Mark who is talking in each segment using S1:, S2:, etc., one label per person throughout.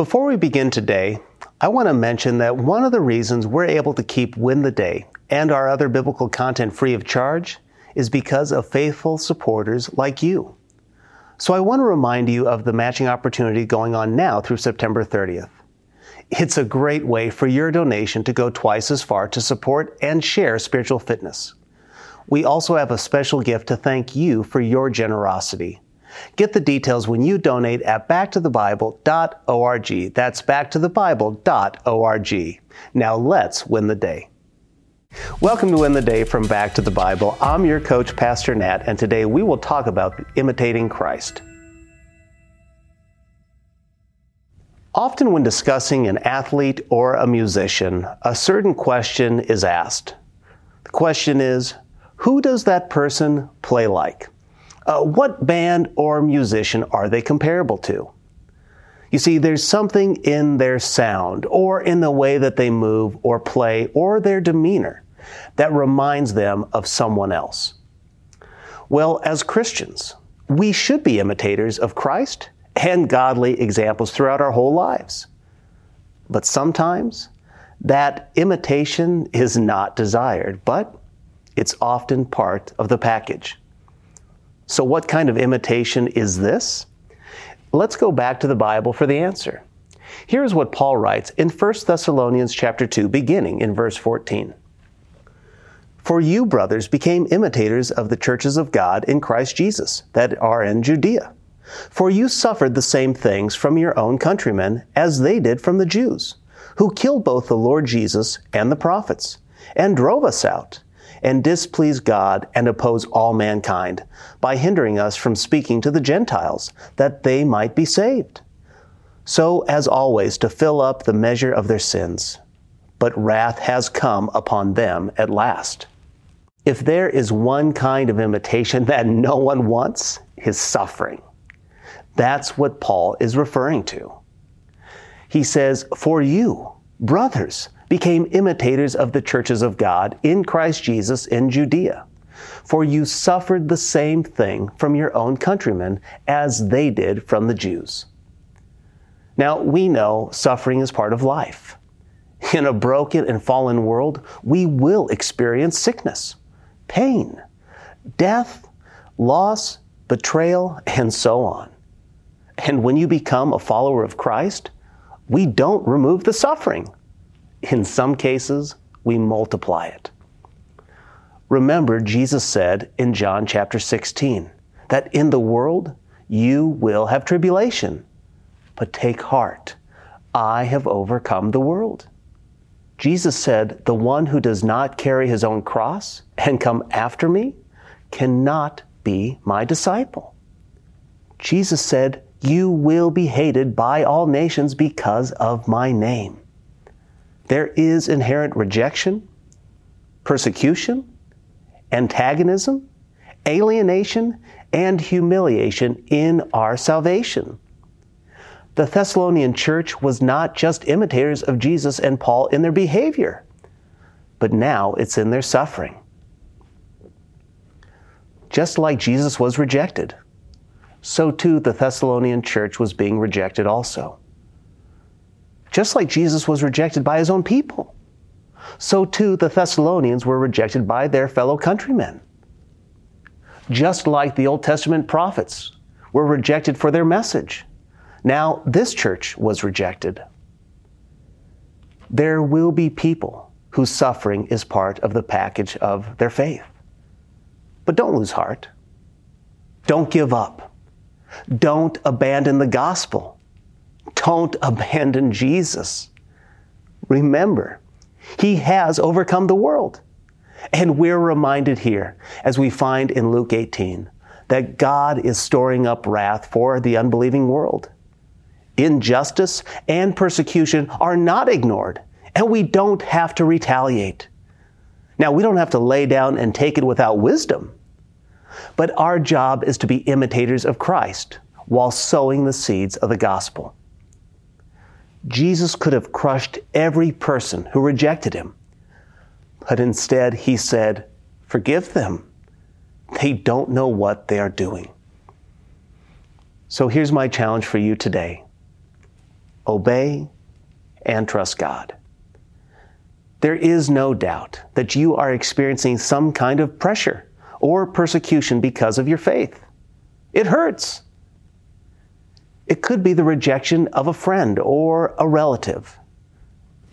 S1: Before we begin today, I want to mention that one of the reasons we're able to keep Win the Day and our other biblical content free of charge is because of faithful supporters like you. So I want to remind you of the matching opportunity going on now through September 30th. It's a great way for your donation to go twice as far to support and share spiritual fitness. We also have a special gift to thank you for your generosity. Get the details when you donate at backtothebible.org. That's backtothebible.org. Now let's win the day. Welcome to Win the Day from Back to the Bible. I'm your coach, Pastor Nat, and today we will talk about imitating Christ. Often, when discussing an athlete or a musician, a certain question is asked. The question is Who does that person play like? Uh, what band or musician are they comparable to? You see, there's something in their sound or in the way that they move or play or their demeanor that reminds them of someone else. Well, as Christians, we should be imitators of Christ and godly examples throughout our whole lives. But sometimes that imitation is not desired, but it's often part of the package. So, what kind of imitation is this? Let's go back to the Bible for the answer. Here's what Paul writes in 1 Thessalonians chapter 2 beginning in verse 14. For you brothers became imitators of the churches of God in Christ Jesus that are in Judea. For you suffered the same things from your own countrymen as they did from the Jews, who killed both the Lord Jesus and the prophets, and drove us out and displease God and oppose all mankind by hindering us from speaking to the Gentiles, that they might be saved. So, as always, to fill up the measure of their sins. But wrath has come upon them at last. If there is one kind of imitation that no one wants, is suffering. That's what Paul is referring to. He says, For you, brothers, became imitators of the churches of God in Christ Jesus in Judea. For you suffered the same thing from your own countrymen as they did from the Jews. Now, we know suffering is part of life. In a broken and fallen world, we will experience sickness, pain, death, loss, betrayal, and so on. And when you become a follower of Christ, we don't remove the suffering. In some cases, we multiply it. Remember, Jesus said in John chapter 16 that in the world you will have tribulation, but take heart. I have overcome the world. Jesus said, The one who does not carry his own cross and come after me cannot be my disciple. Jesus said, You will be hated by all nations because of my name there is inherent rejection, persecution, antagonism, alienation, and humiliation in our salvation. The Thessalonian church was not just imitators of Jesus and Paul in their behavior, but now it's in their suffering. Just like Jesus was rejected, so too the Thessalonian church was being rejected also. Just like Jesus was rejected by his own people, so too the Thessalonians were rejected by their fellow countrymen. Just like the Old Testament prophets were rejected for their message, now this church was rejected. There will be people whose suffering is part of the package of their faith. But don't lose heart. Don't give up. Don't abandon the gospel. Don't abandon Jesus. Remember, He has overcome the world. And we're reminded here, as we find in Luke 18, that God is storing up wrath for the unbelieving world. Injustice and persecution are not ignored, and we don't have to retaliate. Now, we don't have to lay down and take it without wisdom, but our job is to be imitators of Christ while sowing the seeds of the gospel. Jesus could have crushed every person who rejected him. But instead, he said, Forgive them. They don't know what they are doing. So here's my challenge for you today obey, and trust God. There is no doubt that you are experiencing some kind of pressure or persecution because of your faith. It hurts. It could be the rejection of a friend or a relative.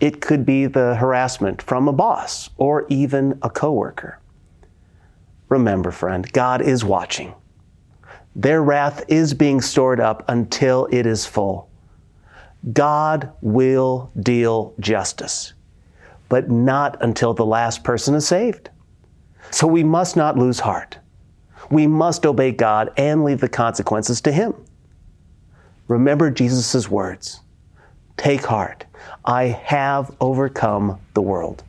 S1: It could be the harassment from a boss or even a coworker. Remember, friend, God is watching. Their wrath is being stored up until it is full. God will deal justice, but not until the last person is saved. So we must not lose heart. We must obey God and leave the consequences to Him. Remember Jesus' words Take heart, I have overcome the world.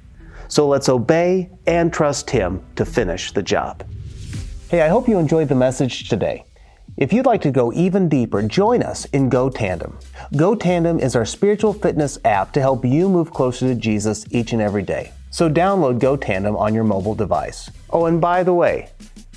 S1: So let's obey and trust Him to finish the job. Hey, I hope you enjoyed the message today. If you'd like to go even deeper, join us in Go Tandem. Go Tandem is our spiritual fitness app to help you move closer to Jesus each and every day. So download Go Tandem on your mobile device. Oh, and by the way,